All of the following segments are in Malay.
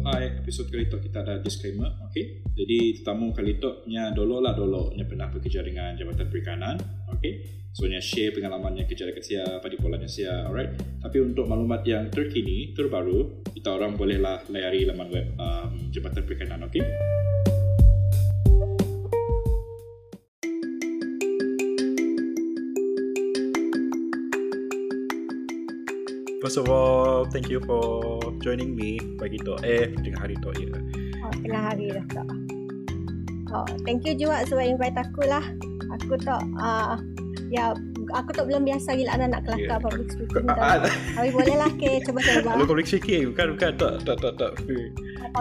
Hi. Episod kali tu kita ada disclaimer, okay? Jadi tetamu kali tu nya dolo lah dolo nya pernah bekerja dengan Jabatan Perikanan, okay? So nya share pengalamannya kerja dekat sia pada polanya sia, alright? Tapi untuk maklumat yang terkini, terbaru, kita orang bolehlah layari laman web um, Jabatan Perikanan, okay? First of all, thank you for joining me pagi tu. Eh, tengah hari tu ya. Oh, tengah hari dah tak. Oh, thank you juga sebab invite aku lah. Aku tak, uh, ya, aku tak belum biasa gila anak nak kelakar yeah. public speaking tu. Tapi boleh lah ke, cuba cuba. Kalau public speaking, bukan, bukan, tak, tak, tak, tak. Free,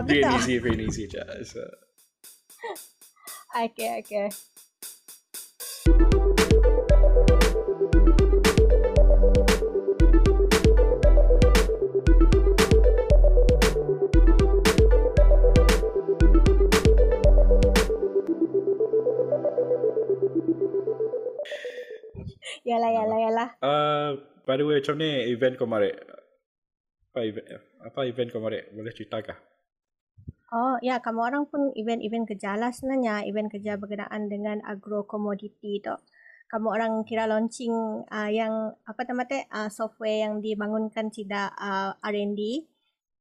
free and easy, free and easy je. So. okay, okay. Yalah, yalah, yalah. Uh, by the way, macam ni event kemarin? Apa event, apa event kemarin? Boleh cerita kah? Oh, ya, kamu orang pun event-event kerja lah sebenarnya. Event kerja berkenaan dengan agro commodity tu. Kamu orang kira launching uh, yang, apa nama tu, uh, software yang dibangunkan tidak uh, R&D.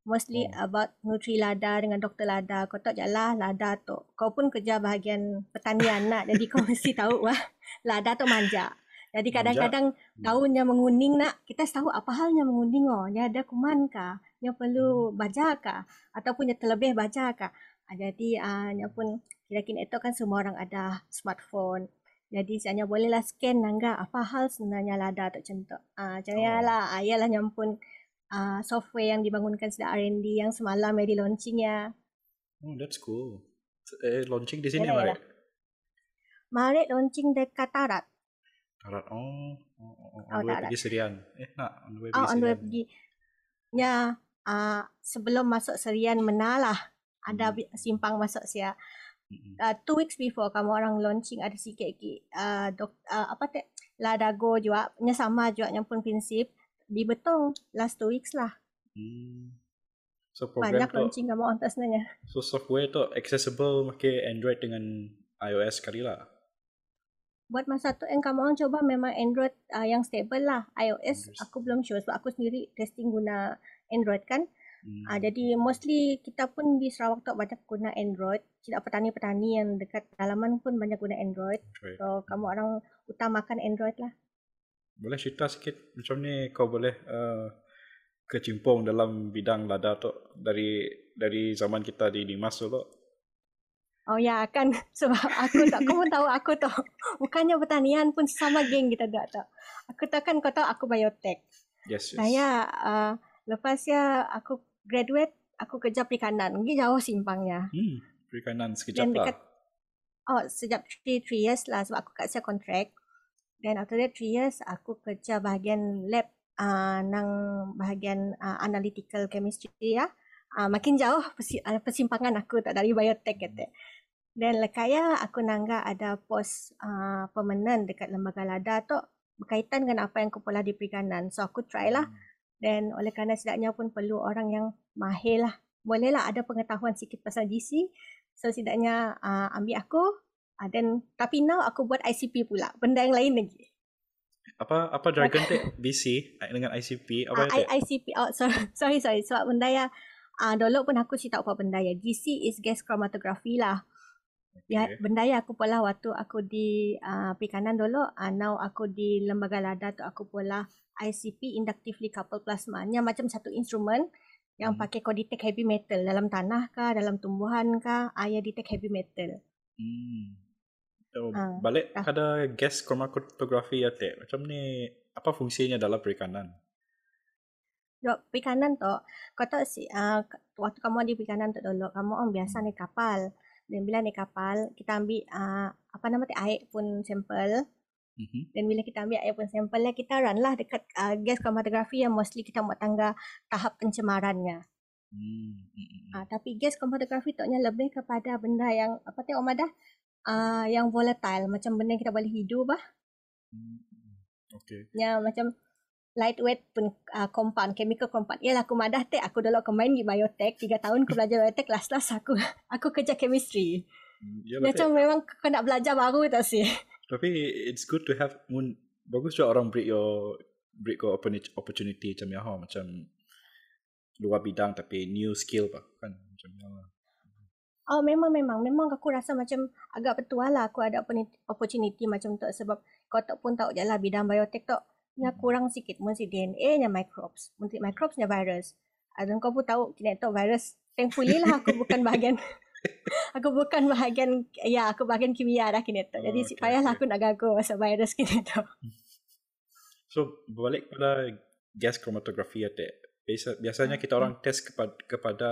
Mostly oh. about Nutri Lada dengan Dr. Lada. Kau tahu je lah Lada tu. Kau pun kerja bahagian pertanian nak. jadi kau mesti tahu lah. Lada tu manja. Jadi kadang-kadang hmm. daunnya menguning nak kita tahu apa halnya menguning oh. Nya ada kuman kah? Nya perlu hmm. baja kah? Ataupun nya terlebih baja kah? Ah, jadi ah nya pun kira-kira itu kan semua orang ada smartphone. Jadi saya bolehlah scan nangga apa hal sebenarnya lada atau contoh. Ah janganlah oh. ah ialah yang pun ah software yang dibangunkan sudah R&D yang semalam ready launching ya. Oh that's cool. Eh launching di sini Maret. Maret launching dekat Tarat. Karat. Oh, oh, oh, on oh, the way pergi Serian. Eh, nak on the way pergi oh, Serian. On the way pergi. Ya, uh, sebelum masuk Serian menalah ada hmm. simpang masuk sia. Uh, two weeks before kamu orang launching ada sikit lagi uh, dok, uh, apa tu ladago juga nya sama juga yang pun prinsip di betong last two weeks lah hmm. so banyak launching kamu orang sebenarnya so software tu accessible pakai android dengan iOS kali lah buat masa tu yang kamu orang coba memang Android uh, yang stable lah. iOS aku belum sure sebab aku sendiri testing guna Android kan. Hmm. Uh, jadi mostly kita pun di Sarawak tu banyak guna Android. Tidak petani-petani yang dekat dalaman pun banyak guna Android. Right. So kamu orang utamakan Android lah. Boleh cerita sikit macam ni kau boleh uh, kecimpung dalam bidang lada tu dari dari zaman kita di Dimas dulu. Oh ya kan sebab aku tak kau tahu aku tu bukannya pertanian pun sama geng kita tak tahu. Aku tak kan kau tahu aku biotek. Yes. yes. Saya uh, lepas ya aku graduate aku kerja perikanan. Mungkin jauh simpangnya. Hmm, perikanan sekejap lah. Oh sejak 3 years lah sebab aku kat saya kontrak. Dan after that 3 years aku kerja bahagian lab uh, nang bahagian uh, analytical chemistry ya. Uh, makin jauh persimpangan aku tak dari biotek kata. Dan lekaya aku nangga ada pos uh, permanent dekat lembaga lada tu berkaitan dengan apa yang kepala di perikanan. So aku try lah. Hmm. Dan oleh kerana setidaknya pun perlu orang yang mahir lah. Bolehlah ada pengetahuan sikit pasal GC. So setidaknya uh, ambil aku. Uh, then, tapi now aku buat ICP pula. Benda yang lain lagi. Apa apa jargon tu BC dengan ICP? Apa uh? ICP. Oh, sorry, sorry, sorry. Sebab benda ya, uh, dulu pun aku cerita apa benda ya. GC is gas chromatography lah. Ya, benda yang aku pula waktu aku di uh, perikanan dulu, uh, now aku di lembaga lada tu aku pula ICP inductively coupled plasma. Ni macam satu instrumen yang hmm. pakai kau detect heavy metal dalam tanah kah, dalam tumbuhan kah, uh, ya detect heavy metal. Hmm. So, uh, balik uh. ada gas chromatography ya teh. Macam ni apa fungsinya dalam perikanan? Yo, perikanan tu, kau tahu si, uh, waktu kamu di perikanan tu dulu, kamu orang biasa ni kapal dan bila naik kapal kita ambil uh, apa nama tu air pun sampel mm-hmm. dan bila kita ambil air pun sampel lah kita run lah dekat uh, gas chromatography yang mostly kita buat tangga tahap pencemarannya mm-hmm. uh, tapi gas chromatography tu lebih kepada benda yang apa tu Omada uh, yang volatile macam benda yang kita boleh hidup lah mm-hmm. okay. ya macam lightweight pun uh, compound, chemical compound. Yalah aku madah tek, aku dulu aku main di biotech, tiga tahun aku belajar biotech, last last aku aku kerja chemistry. Hmm, ya, Macam memang kau nak belajar baru tak sih? Tapi it's good to have mun bagus juga orang break your break your opportunity macam ya macam luar bidang tapi new skill pak kan macam ya. Oh memang memang memang aku rasa macam agak betul lah aku ada opportunity macam tu sebab kau tak pun tahu jalan bidang biotech tu nya kurang sikit mesti DNA nya microbes mesti microbes nya virus ada kau pun tahu kena tahu virus thankfully lah aku bukan bahagian aku bukan bahagian ya aku bahagian kimia dah kena tahu jadi okay, payahlah okay. aku nak gagal pasal virus kena tahu so balik pada gas chromatography ya Biasa, biasanya kita orang hmm. test kepada, kepada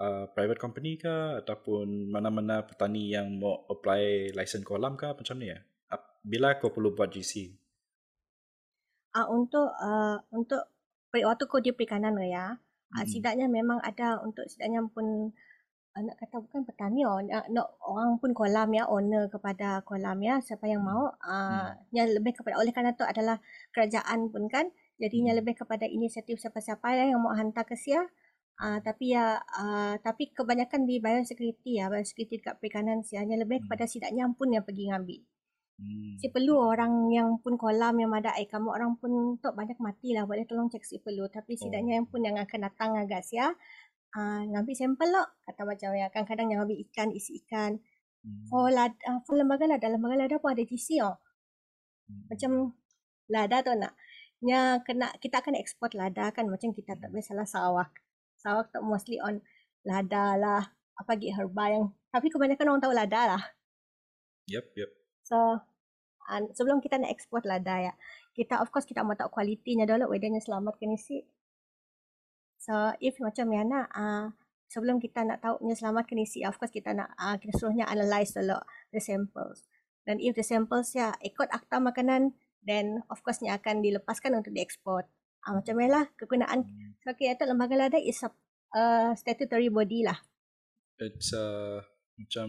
uh, private company ke ataupun mana-mana petani yang mau apply license kolam ke macam ni ya? Bila kau perlu buat GC? Uh, untuk uh, untuk waktu kau di perikanan ya, hmm. uh, setidaknya memang ada untuk setidaknya pun uh, nak kata bukan petani oh, nak, nak orang pun kolam ya, owner kepada kolam ya, siapa yang hmm. mau, uh, hmm. yang lebih kepada oleh kerana itu adalah kerajaan pun kan, jadinya hmm. lebih kepada inisiatif siapa-siapa yang mau hantar ke sia Uh, tapi ya uh, tapi kebanyakan di biosecurity ya biosecurity dekat perikanan sih hanya lebih hmm. kepada sidaknya pun yang pergi ngambil. Hmm. Si perlu orang yang pun kolam yang ada air kamu orang pun untuk banyak mati lah boleh tolong cek si perlu tapi sidaknya oh. yang pun yang akan datang agak sia uh, ngambil sampel lah kata macam ya kadang-kadang yang ambil ikan isi ikan. Hmm. Oh lada, uh, for lembaga lada lembaga lada pun ada GC oh. Hmm. Macam lada tu nak. Nya kena kita akan ekspor lada kan macam kita tak boleh salah sawak. Sarawak tak mostly on lada lah, apa lagi herba yang tapi kebanyakan orang tahu lada lah. Yep, yep. So uh, sebelum kita nak export lada ya, kita of course kita mau tahu kualitinya dulu, wedarnya selamat ke nisi. So if macam mana, uh, sebelum kita nak tahu nya selamat ke nisi, of course kita nak uh, kita suruhnya analyze dulu the samples. Dan if the samples ya ikut akta makanan, then of course nya akan dilepaskan untuk diekspor. Ah, macam lah kegunaan hmm. so, okay, lembaga lada is a uh, statutory body lah. It's uh, macam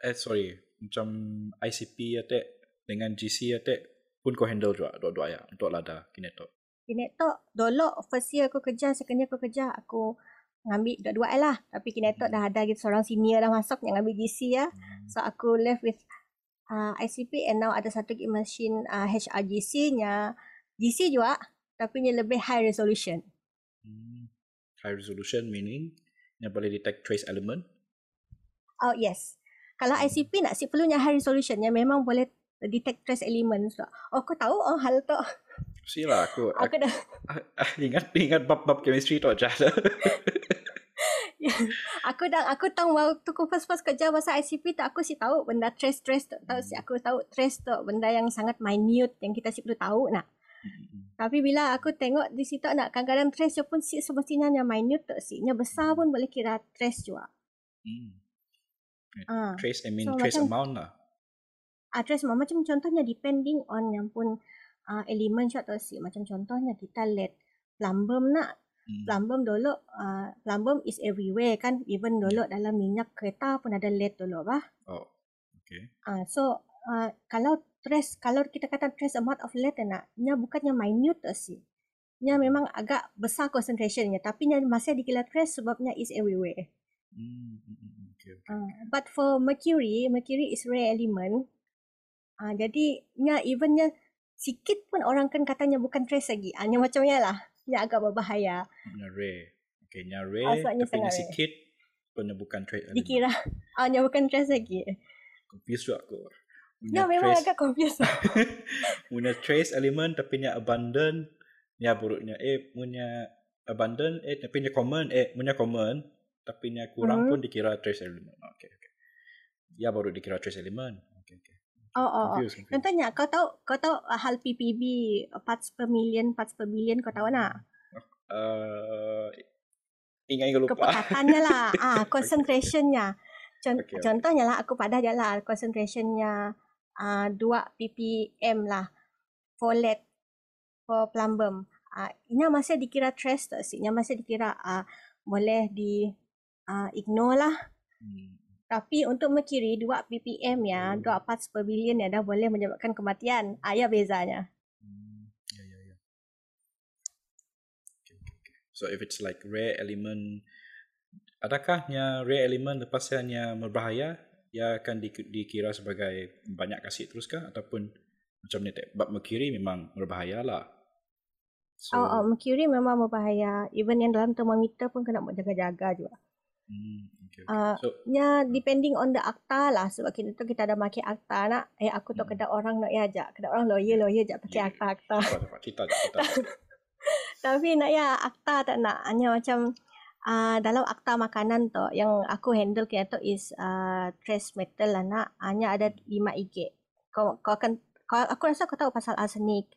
eh sorry macam ICP ya tek dengan GC ya tek pun kau handle juga dua-dua ya untuk lada. Kini tu dulu first year aku kerja second year aku kerja aku ngambil dua-dua lah tapi kini tu hmm. dah ada gitu seorang senior dah masuk yang ngambil GC ya. Hmm. So aku left with uh, ICP and now ada satu machine uh, HRGC nya GC juga tapi yang lebih high resolution. Hmm. High resolution meaning yang boleh detect trace element? Oh yes. Kalau hmm. ICP nak si perlunya high resolution yang memang boleh detect trace element. So, oh kau tahu oh hal tu. Sila aku. aku dah ingat ingat bab-bab chemistry tu aja. aku dah aku tahu waktu aku first first kerja pasal ICP tu aku sih tahu benda trace trace tu tahu sih aku tahu trace tu benda yang sangat minute yang kita sih perlu tahu nak. Tapi bila aku tengok di situ nak kadang-kadang trace pun si semestinya yang minute tak si. Yang besar pun boleh kira trace juga. Hmm. Ah. Trace I mean so, trace macam, amount lah. Ah, trace amount macam contohnya depending on yang pun uh, elemen shot atau si. Macam contohnya kita let plumbum nak. Hmm. Plumbum dulu, uh, plumbum is everywhere kan. Even dulu yeah. dalam minyak kereta pun ada lead dulu bah. Oh, okay. Ah, so uh, kalau trace kalau kita kata trace amount of lead nak nya bukannya minute sih nya memang agak besar concentrationnya tapi nya masih dikira trace sebabnya is everywhere hmm, hmm, hmm, okay, okay. Uh, but for mercury mercury is rare element uh, jadi nya evennya sikit pun orang kan katanya bukan trace lagi hanya uh, macamnya lah nya agak berbahaya nya rare okay nya rare uh, tapi nya sikit pun bukan trace dikira ah uh, nya bukan trace lagi confused aku Ya memang trace, agak confused. punya trace element tapi punya abundant. Ya buruknya. Eh punya abundant. Eh tapi punya common. Eh punya common. Tapi punya kurang hmm. pun dikira trace element. Okay, okay. Ya baru dikira trace element. Okay, okay. Oh, oh, oh. Contohnya kau tahu kau tahu hal PPB parts per million, parts per billion kau tahu nak? Uh, ingat ingat lupa. Kepekatannya lah. ah, concentrationnya. Con- okay, contohnya lah aku pada je lah concentrationnya uh, 2 ppm lah for lead for plumbum. Uh, ini masih dikira trace tak sih? Ini masih dikira uh, boleh di uh, ignore lah. Hmm. Tapi untuk mengkiri 2 ppm ya, hmm. 2 parts per billion ya dah boleh menyebabkan kematian. Ayah bezanya. Hmm. Ya, ya, ya. Okay, okay, okay. So if it's like rare element, adakahnya rare element lepas hanya berbahaya, ia akan di, dikira sebagai banyak kasih teruskah ataupun macam ni tak? Bab mengkiri memang berbahaya lah. So, oh, oh, Mercury memang berbahaya. Even yang dalam termometer pun kena jaga-jaga juga. Hmm. Hmm, okay, okay. Uh, so, ya, depending on the akta lah. Sebab kita tu kita ada pakai akta nak. Eh, aku tu hmm. kena orang nak ya ajak. Kena orang lawyer, lawyer ajak pakai yeah. akta-akta. Kita, kita. Tapi nak ya akta tak nak. Hanya macam uh, dalam akta makanan tu yang aku handle kira tu is uh, trace metal lah nak. Hanya ada lima IG. Kau, kau akan, kau, aku rasa kau tahu pasal arsenik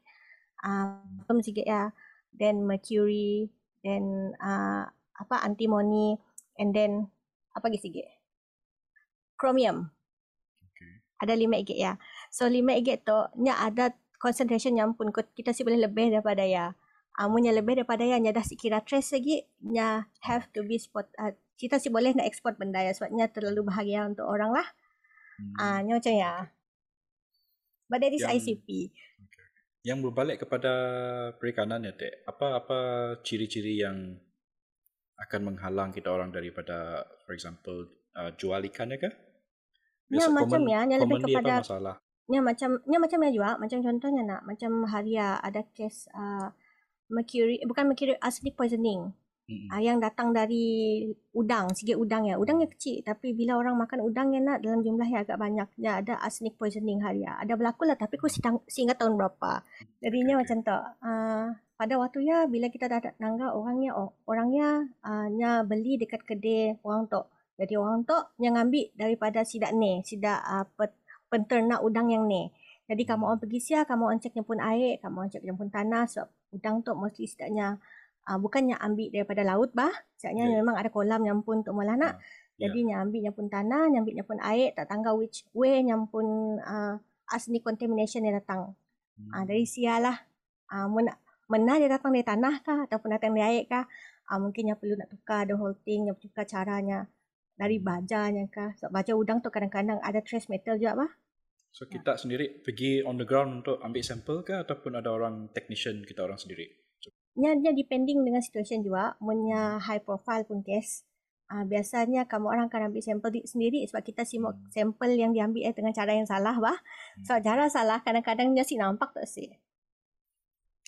um, sikit ya then mercury then uh, apa antimony and then apa lagi sikit? Chromium. Okay. ada lima igit ya. So lima igit tu nya ada concentration yang pun kita sih boleh lebih daripada ya amunnya lebih daripada ya nya dah kira trace lagi nya have to be spot uh, kita sih boleh nak export benda ya sebabnya terlalu bahagia untuk orang lah. Hmm. ah nya macam ya. But that is yang, ICP yang berbalik kepada perikanan ya Tek, apa-apa ciri-ciri yang akan menghalang kita orang daripada for example uh, jual ikan ya ke? Ya macam ya, yang lebih kepada masalah. Ya macam ya macam ya juga, macam contohnya nak macam Haria ada kes uh, mercury bukan mercury arsenic poisoning. Hmm. Uh, yang datang dari udang, sikit udang ya. Udang yang kecil tapi bila orang makan udang yang nak dalam jumlah yang agak banyak, ya ada arsenic poisoning hari ya. Ada berlaku lah tapi aku sehingga tahun berapa. Jadinya okay. macam tu. Uh, pada waktu ya bila kita dah nangga orangnya orangnya uh, nya beli dekat kedai orang tu. Jadi orang tu yang ambil daripada sidak ni, sidak uh, penternak udang yang ni. Jadi kamu orang pergi sia, kamu orang cek pun air, kamu orang cek pun tanah sebab udang tu mesti sidaknya uh, bukannya ambil daripada laut bah sebabnya okay. memang ada kolam nyampun untuk mula nak uh, jadi yeah. nyambil nyampun tanah nyambil nyampun air tak tangga which way nyampun uh, asli contamination yang datang hmm. uh, dari sialah uh, mena, mena dia datang dari tanah kah ataupun datang dari air kah uh, mungkin yang perlu nak tukar the whole thing yang tukar caranya dari hmm. bajanya kah sebab baja udang tu kadang-kadang ada trace metal juga bah So kita ya. sendiri pergi on the ground untuk ambil sampel ke ataupun ada orang technician kita orang sendiri? Nya dia depending dengan situation juga. Punya high profile pun case. Uh, biasanya kamu orang akan ambil sampel di, sendiri sebab kita simak hmm. sampel yang diambil eh, dengan cara yang salah bah. Hmm. So cara salah kadang-kadang dia si nampak tak sih.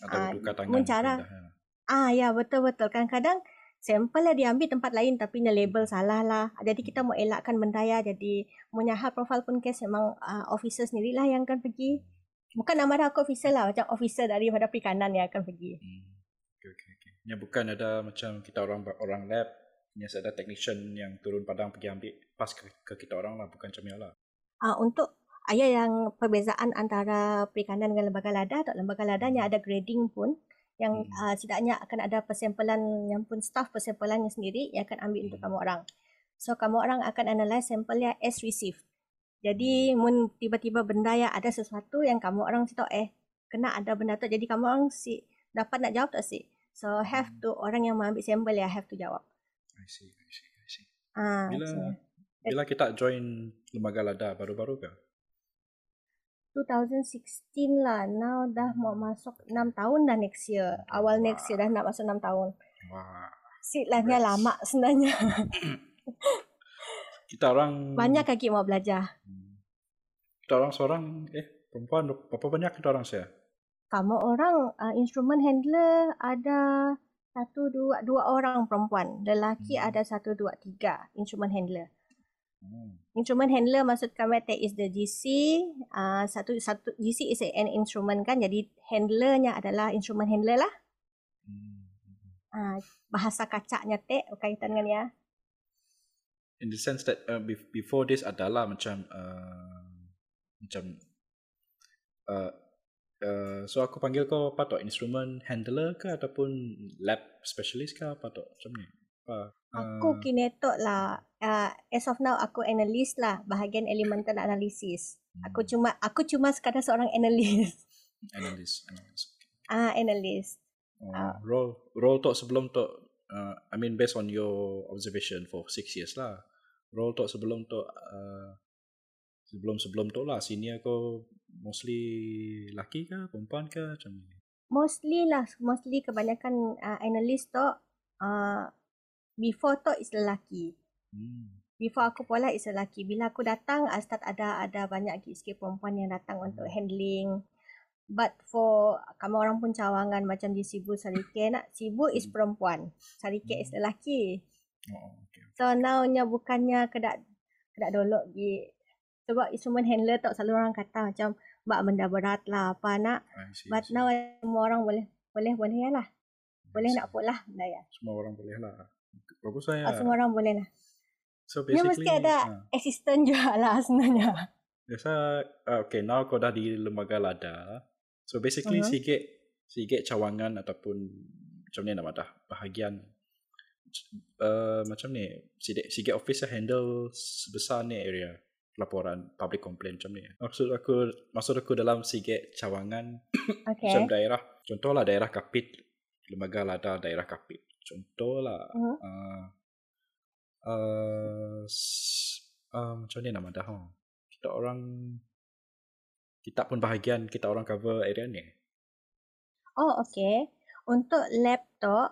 Atau uh, buka tangan. Cara, ya. ah ya betul betul. Kadang-kadang sampel lah diambil tempat lain tapi nya label salah lah. Jadi kita mau elakkan benda ya. Jadi punya high profile pun case memang uh, officer sendirilah yang akan pergi. Bukan nama aku officer lah macam officer daripada perikanan yang akan pergi. Hmm okay, okay, okay. Yang bukan ada macam kita orang orang lab, yang ada technician yang turun padang pergi ambil pas ke, ke kita orang lah, bukan macam lah. Uh, untuk ayah yang perbezaan antara perikanan dengan lembaga lada atau lembaga lada yang ada grading pun yang hmm. uh, setidaknya akan ada persampalan yang pun staff persampalannya sendiri yang akan ambil hmm. untuk kamu orang. So kamu orang akan analyze sampelnya as received. Jadi hmm. mun tiba-tiba benda yang ada sesuatu yang kamu orang tahu eh kena ada benda tu jadi kamu orang si dapat nak jawab tak sih? So have hmm. to orang yang mengambil sampel ya have to jawab. I see, I see, I see. Ah, bila so. bila kita join lembaga lada baru-baru ke? 2016 lah. Now dah mau masuk 6 tahun dah next year. Awal next year dah nak masuk 6 tahun. Wah. Sitlahnya lama sebenarnya. kita orang banyak kaki mau belajar. Hmm. Kita orang seorang eh perempuan berapa banyak kita orang saya? kamu orang uh, instrument handler ada satu dua dua orang perempuan lelaki hmm. ada satu dua tiga instrument handler hmm. instrument handler maksud kami teh is the GC uh, satu satu GC is an instrument kan jadi handlernya adalah instrument handler lah hmm. uh, bahasa kacaknya teh berkaitan dengan ya in the sense that uh, before this adalah macam uh, macam uh, Uh, so aku panggil kau apa tu instrument handler ke ataupun lab specialist ke apa tu macam ni apa aku uh, kinetok lah. Uh, as of now aku analyst lah bahagian elemental analysis hmm. aku cuma aku cuma sekadar seorang analyst. Analyst analyst ah uh, analyst. Oh, uh, role role tu sebelum tu uh, I mean based on your observation for six years lah. Role tu sebelum tu uh, sebelum-sebelum tu lah. Senior kau mostly laki ke perempuan ke macam ni? Mostly lah, mostly kebanyakan uh, analyst tu uh, before tu is lelaki. Hmm. Before aku pola is lelaki. Bila aku datang, start ada ada banyak sikit perempuan yang datang untuk Hmm. handling. But for kamu orang pun cawangan macam di Sibu Sarike nak Sibu is Hmm. perempuan, Sarike is Hmm. lelaki. Oh, okay. So now-nya bukannya kedak kedak dolok di sebab instrument handler tak selalu orang kata macam mbak benda berat lah apa nak. See, But see. now semua orang boleh boleh boleh ya lah. Boleh nak pula benda ya. Semua orang boleh lah. Bagus lah ya. Semua orang boleh lah. So Dia basically, mesti ada ah, assistant juga lah sebenarnya. biasa, ah, okay, now kau dah di lembaga lada. So basically, Uh-huh. sikit, sikit cawangan ataupun macam ni nama dah, bahagian uh, macam ni, sikit, sikit office yang handle sebesar ni area laporan public complaint macam ni. Maksud aku, maksud aku dalam sikit cawangan Okay. macam daerah, contohlah daerah kapit, lembaga lada daerah kapit. Contohlah, Mhm. uh, uh, uh, macam ni nama dah. huh? Kita orang, kita pun bahagian, kita orang cover area ni. Oh, okay. Untuk lab tu, uh,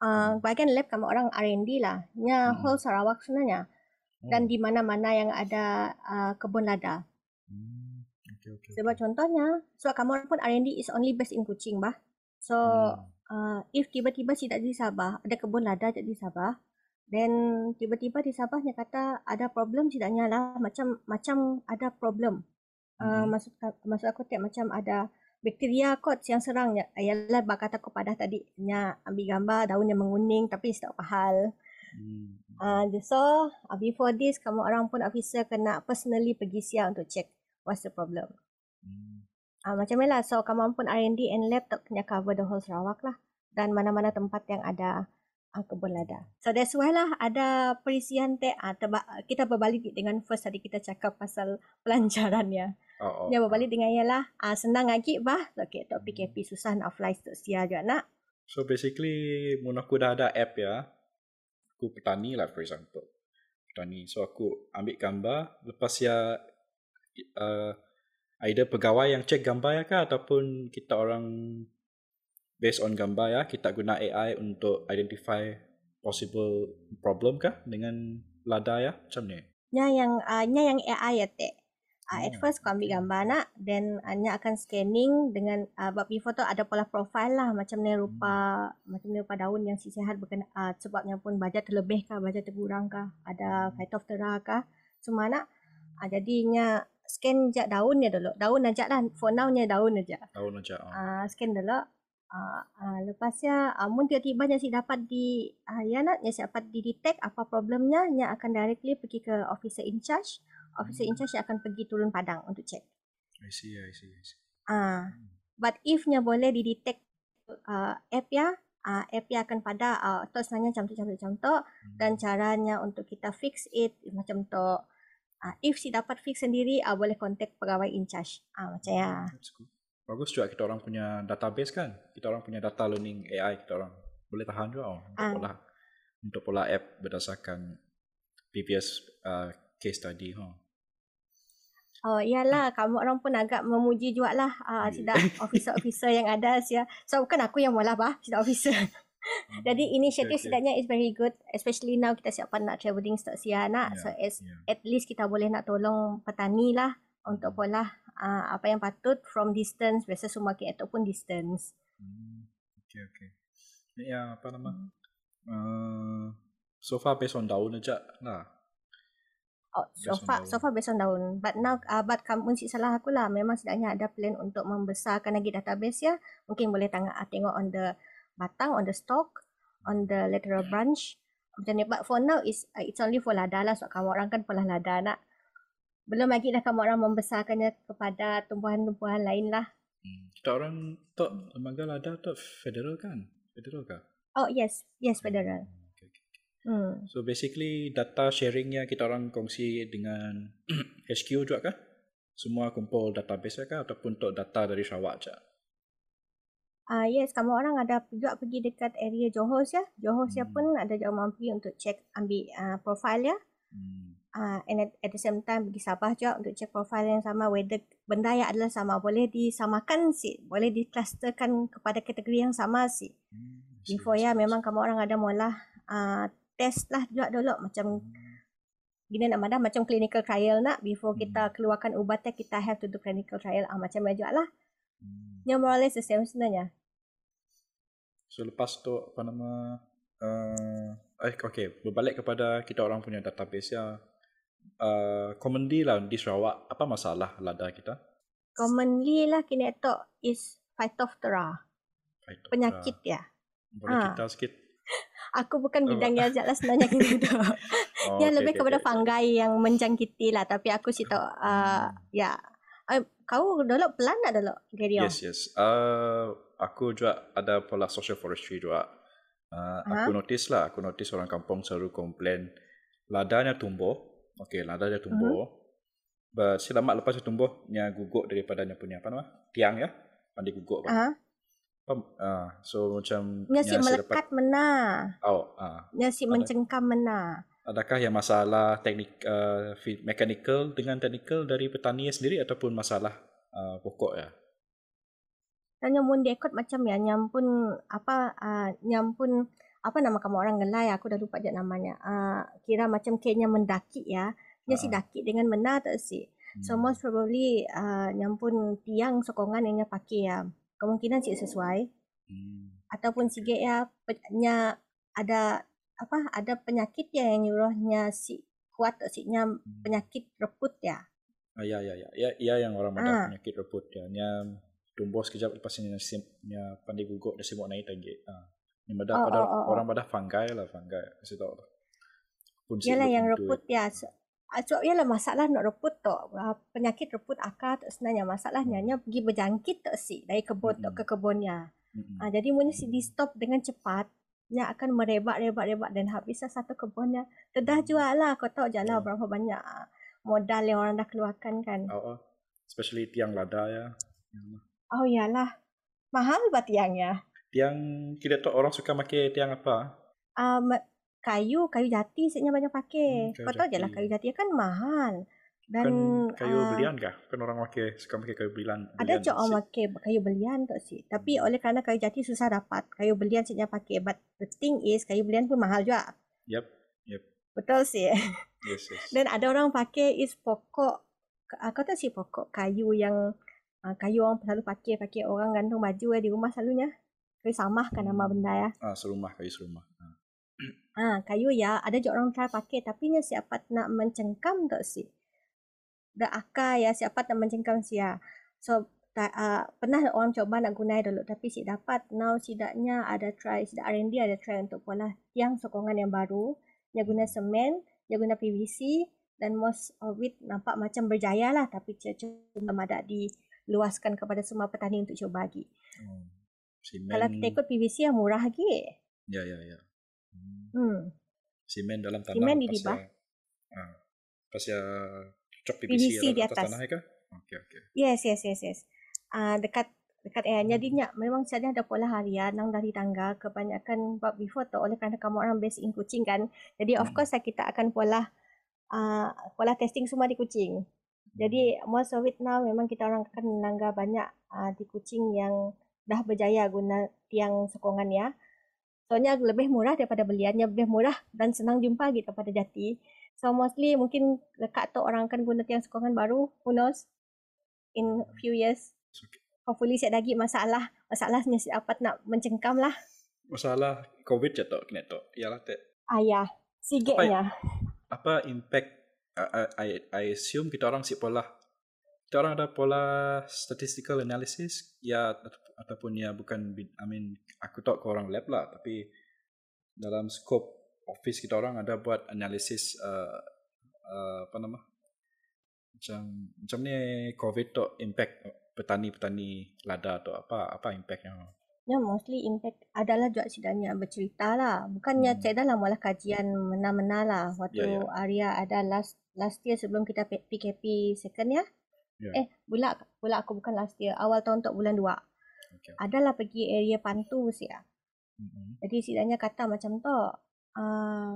Hmm. bahagian lab kamu orang R&D lah. Nya Hmm. whole Sarawak sebenarnya. Oh. Dan di mana-mana yang ada uh, kebun lada. Hmm. Okay, okay, Sebab okay. contohnya, sebab kamu orang pun R&D is only based in Kuching bah. So, Hmm. Uh, if tiba-tiba tidak di Sabah, ada kebun lada jadi di Sabah, then tiba-tiba di Sabahnya kata ada problem tidaknya lah macam macam ada problem. Uh, Mhm. maksud maksud aku tiap macam ada bakteria kot yang serang ya. Ayalah bak kata aku pada tadi nya ambil gambar daun yang menguning tapi tak pahal. Hmm. Uh, so uh, before this kamu orang pun officer kena personally pergi siap untuk check what's the problem. Hmm. Ah macam ni lah. So kamu pun R&D and lab tak kena cover the whole Sarawak lah. Dan mana-mana tempat yang ada uh, kebun lada. So that's why lah ada perisian teh. Uh, terba- kita berbalik dengan first tadi kita cakap pasal pelancarannya. Oh, oh, Dia oh. berbalik dengan ialah uh, senang lagi bah. Okay, tok PKP susah nak fly tu sia juga nak. So basically, mun aku dah ada app ya, aku petani lah for example. Petani. So aku ambil gambar, lepas ya uh, either pegawai yang cek gambar ya kah ataupun kita orang based on gambar ya, kita guna AI untuk identify possible problem kah dengan lada ya? Macam ni. Nya yang uh, nya yang AI ya teh. Uh, at Oh, first kau ambil gambar nak then uh, nya akan scanning dengan uh, but before tu ada pola profile lah macam ni rupa macam ni rupa daun yang si sihat berkena uh, sebabnya pun baja terlebih kah baja terkurang kah ada phytophthora kah. Semua nak uh, jadinya scan je daunnya dulu. Daun aja lah. For now nya daun aja Tahu aja. Oh. uh, scan dulu. Uh, uh, lepasnya uh, mun tiba-tiba nya si dapat di uh, ya nak nya si dapat di detect apa problemnya nya akan directly pergi ke officer in charge. Officer in charge akan pergi turun padang untuk check. I see, I see, I see. ah but if nya boleh di detect uh, app ya uh, app ya akan pada uh, tu sebenarnya macam tu macam tu macam tu dan caranya untuk kita fix it macam tu uh, if si dapat fix sendiri uh, boleh contact pegawai in charge ah macam ya That's good. Bagus juga kita orang punya database kan. Kita orang punya data learning AI kita orang boleh tahan juga oh, untuk Ah. pola untuk pola app berdasarkan previous uh, case study. Huh. Oh iyalah kamu orang pun agak memuji juga lah uh, tidak officer-officer yang ada sia. So bukan aku yang malah bah, tidak officer. Jadi inisiatif okay. setidaknya is very good especially now kita siapkan nak travelling stok sia nak. So as, Yeah. at least kita boleh nak tolong petani lah untuk pola uh, apa yang patut from distance versus supermarket ataupun distance. Hmm. Okay, okay. Ya, apa nama? Uh, so far based on daun aja lah. Oh, so Based far, so far based on daun. But now, uh, but kamu si salah aku lah. Memang setidaknya ada plan untuk membesarkan lagi database ya. Mungkin boleh tengok, tengok on the batang, on the stalk, on the lateral branch. Macam ni. But for now, is uh, it's only for lada lah. Sebab kamu orang kan pola lada nak. Belum lagi dah kamu orang membesarkannya kepada tumbuhan-tumbuhan lain lah. Hmm. Kita orang tak lembaga lada tak federal kan? Federal kah? Oh yes, yes federal. Hmm, Okay, okay. Hmm. So basically data sharingnya kita orang kongsi dengan HQ juga kah? Semua kumpul database kah ataupun untuk data dari Sarawak je? Ah yes, kamu orang ada juga pergi dekat area Johor ya. Johor Hmm. pun ada jauh mampu untuk check ambil uh, profile ya. Hmm. uh, and at, at the same time pergi Sabah juga untuk check profile yang sama whether benda yang adalah sama boleh disamakan sih boleh diklusterkan kepada kategori yang sama sih Hmm. Before ya memang kamu orang ada mula uh, test lah juga dulu macam gini nak mana macam clinical trial nak before Hmm. kita keluarkan ubatnya kita have to do clinical trial ah macam juga lah. Hmm. Yang more or less the same sebenarnya. So lepas tu apa nama uh, eh okey berbalik kepada kita orang punya database ya uh, commonly lah di Sarawak apa masalah lada kita Commonly lah kini tu is Phytophthora. Phyto- Penyakit ya. boleh Ah. kita sikit Aku bukan Oh. bidangnya aja lah sebenarnya oh, Yang okey, lebih okey, kepada okey. fungi yang menjangkiti lah. Tapi aku sih tahu, uh, ya. Uh, kau dulu pelan tak dulu, Gary? yes yes uh, aku juga ada pola social forestry juga uh, aku notice lah aku notice orang kampung selalu komplain ladanya tumbuh okey ladanya tumbuh but selamat lepas dia tumbuh nya gugur daripada nya punya apa nama tiang ya mandi gugur Ah, Faham? Ah, so macam nya si saya dapat melekat mena. oh. Nya si Ada. mencengkam mena. adakah yang masalah teknik uh, mechanical dengan technical dari petani sendiri ataupun masalah uh, pokok ya Dan yang mun dekot macam ya, nyampun apa, uh, nyampun apa nama kamu orang gelai, aku dah lupa je namanya. Uh, kira macam kayaknya mendaki ya. Nya si Ah. daki dengan mena tak si. So most probably uh, nyampun tiang sokongan yang pakai ya. Kemungkinan sih sesuai. Hmm. ataupun sige ya pe- nya ada apa ada penyakit ya yang nyuruhnya si kuat si nya penyakit reput ya. Ah, ya ya ya ya ya yang orang ada Ah. penyakit reput ya nya tumbuh sekejap lepas ni sim nya pandai gugur dia simuk naik lagi ah yang ada Oh, pada oh, oh, oh. orang pada fungi lah fungi kasi tahu lah. pun Yalah yang reput it. ya. Ah, so yalah masalah nak reput tu. Ah, Penyakit reput akar tu sebenarnya masalahnya nya pergi berjangkit tu si dari kebun tu Mm-mm. ke kebunnya. Mm-mm. Ah, jadi mun si di stop dengan cepat nya akan merebak-rebak-rebak dan habislah satu kebunnya. Tedah jual lah kau tahu je lah Ya. berapa banyak ah, modal yang orang dah keluarkan kan. Oh, oh. especially tiang lada ya Oh iyalah. Mahal bat tiangnya. tiang kita tu orang suka pakai tiang apa um, kayu kayu jati sebenarnya banyak pakai. Hmm, Kau tahu je lah kayu jati kan mahal. Dan kan kayu ah, belian kah? Kan orang pakai suka pakai kayu belian. ada je orang pakai kayu belian tu sih. Tapi oleh kerana kayu jati susah dapat, kayu belian sebenarnya pakai. But the thing is kayu belian pun mahal juga. Yep, Betul sih. yes, yes. Dan ada orang pakai is pokok ah, kau tahu sih pokok kayu yang ah, kayu orang selalu pakai pakai orang gantung baju ya di rumah selalunya. Kayu samah kan nama benda ya. Ah, serumah kayu serumah. Ah. Ah, kayu ya, ada je orang try pakai tapi nya siapa nak mencengkam tak sih? Dah akar ya, siapa nak mencengkam sia. So ta, uh, pernah orang coba nak gunai dulu tapi si dapat now sidaknya ada try sidak R&D ada try untuk pola tiang sokongan yang baru dia guna semen dia guna PVC dan most of it nampak macam berjaya lah tapi cuma ada diluaskan kepada semua petani untuk cuba. Oh. Simen. Kalau kita ikut PVC yang murah lagi. Ya, ya, ya. Hmm. Hmm. Simen dalam tanah. Simen di pas dibah. ya- Ah. Pas ya cok PVC, PVC di atas atas. tanah ya? Okey, okey. Yes, yes, yes, yes. Uh, dekat dekat air. Jadinya memang saja ada pola harian nang dari tangga kebanyakan buat before tu oleh kerana kamu orang base in Kuching kan. Jadi of Hmm. course lah kita akan pola uh, pola testing semua di Kuching. Jadi most of it now memang kita orang akan menangga banyak uh, di Kuching yang dah berjaya guna tiang sokongan ya. Soalnya lebih murah daripada beliannya, lebih murah dan senang jumpa gitu pada jati. So mostly mungkin dekat tu orang akan guna tiang sokongan baru, who knows, in few years. Okay. Hopefully saya lagi masalah. Masalahnya si dapat nak mencengkam lah. Masalah COVID je tu kena tu. Yalah tak. Ayah, sigitnya. Apa impact I, I, assume kita orang si pola. Kita orang ada pola statistical analysis. Ya ata- ataupun ya bukan I mean aku tahu ke orang lab lah. Tapi dalam scope office kita orang ada buat analisis uh, uh, apa nama? Macam macam ni covid tu impact petani-petani lada tu apa apa impactnya Ya, mostly impact adalah juga sidangnya bercerita lah. Bukannya Hmm. hmm. saya dah lama lah kajian mena-mena lah. Waktu Ya, ya. Arya ada last last year sebelum kita PKP second ya. Ya. Eh, pula pula aku bukan last year. Awal tahun untuk bulan 2. okay. Adalah pergi area Pantu sih ya. mm Jadi sidaknya kata macam tu. Uh,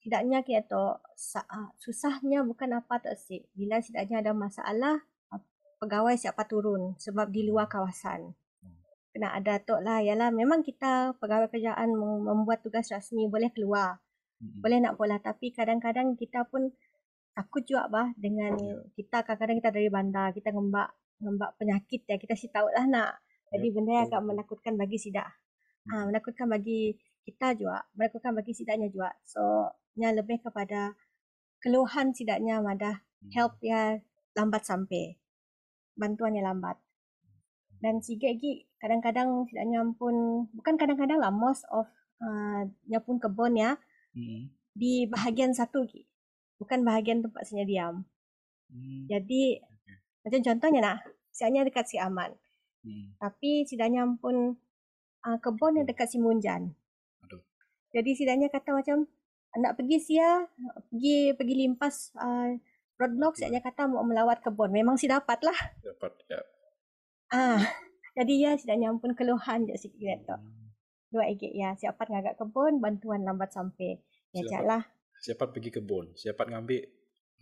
sidaknya kita tu uh, susahnya bukan apa tak sih. Bila sidaknya ada masalah pegawai siapa turun sebab di luar kawasan. Kena ada tu lah. Yalah memang kita pegawai kerajaan membuat tugas rasmi boleh keluar. Hmm. Boleh nak bola tapi kadang-kadang kita pun takut juga bah dengan ya. kita kadang-kadang kita dari bandar kita ngembak ngembak penyakit ya kita sih tahu lah nak. Jadi ya, benda yang agak menakutkan bagi sidak. Hmm. Ah, menakutkan bagi kita juga, menakutkan bagi sidaknya juga. So, nya lebih kepada keluhan sidaknya madah hmm. help ya lambat sampai. Bantuannya lambat. Dan sikit lagi kadang-kadang tidaknya pun bukan kadang-kadang lah most of uh, nya pun kebun ya hmm. di bahagian satu lagi. Bukan bahagian tempat saya diam. Hmm. Jadi okay. macam contohnya nak, sianya dekat si Aman. Hmm. Tapi sidanya pun uh, kebun yang dekat si Munjan. Aduh. Jadi sidanya kata macam nak pergi sia, pergi pergi limpas uh, roadblock, sianya kata mau melawat kebun. Memang si dapat lah. Dapat, ya. Ah, jadi ya tidak pun keluhan je sikit tu. Hmm. Dua ege ya, siapa ngagak kebun, bantuan lambat sampai. Ya siapa, lah. Siapa pergi kebun, siapa ngambil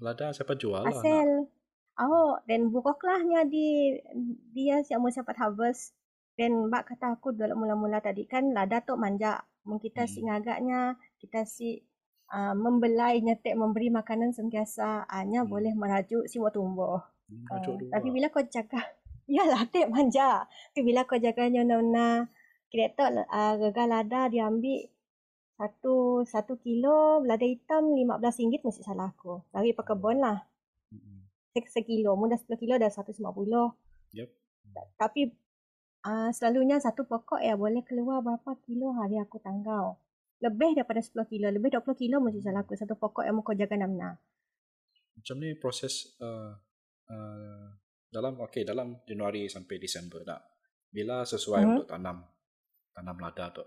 lada, siapa jual lah. Asal. Oh, dan bukoklahnya di dia siapa mau siapa harvest. Dan mbak kata aku dulu mula-mula tadi kan lada tu manja. Mungkin kita hmm. si ngagaknya, kita si uh, membelai nyetek memberi makanan sentiasa hanya hmm. boleh merajuk si mau tumbuh. Hmm, uh, tapi bila kau cakap Yalah, tip manja. Tapi bila kau jaga nona kereta uh, gagal lada dia ambil satu satu kilo lada hitam lima belas ringgit mesti salah aku. Lari ke kebun lah. Mm-hmm. Sekilo, mudah sepuluh kilo dah satu sembilan puluh. Yep. Tapi uh, selalunya satu pokok ya boleh keluar berapa kilo hari aku tanggal. Lebih daripada sepuluh kilo, lebih dua puluh kilo mesti salah aku. Satu pokok yang mau kau jaga namna. Macam ni proses uh, uh, dalam okey dalam Januari sampai Disember nak bila sesuai uh-huh. untuk tanam tanam lada tu?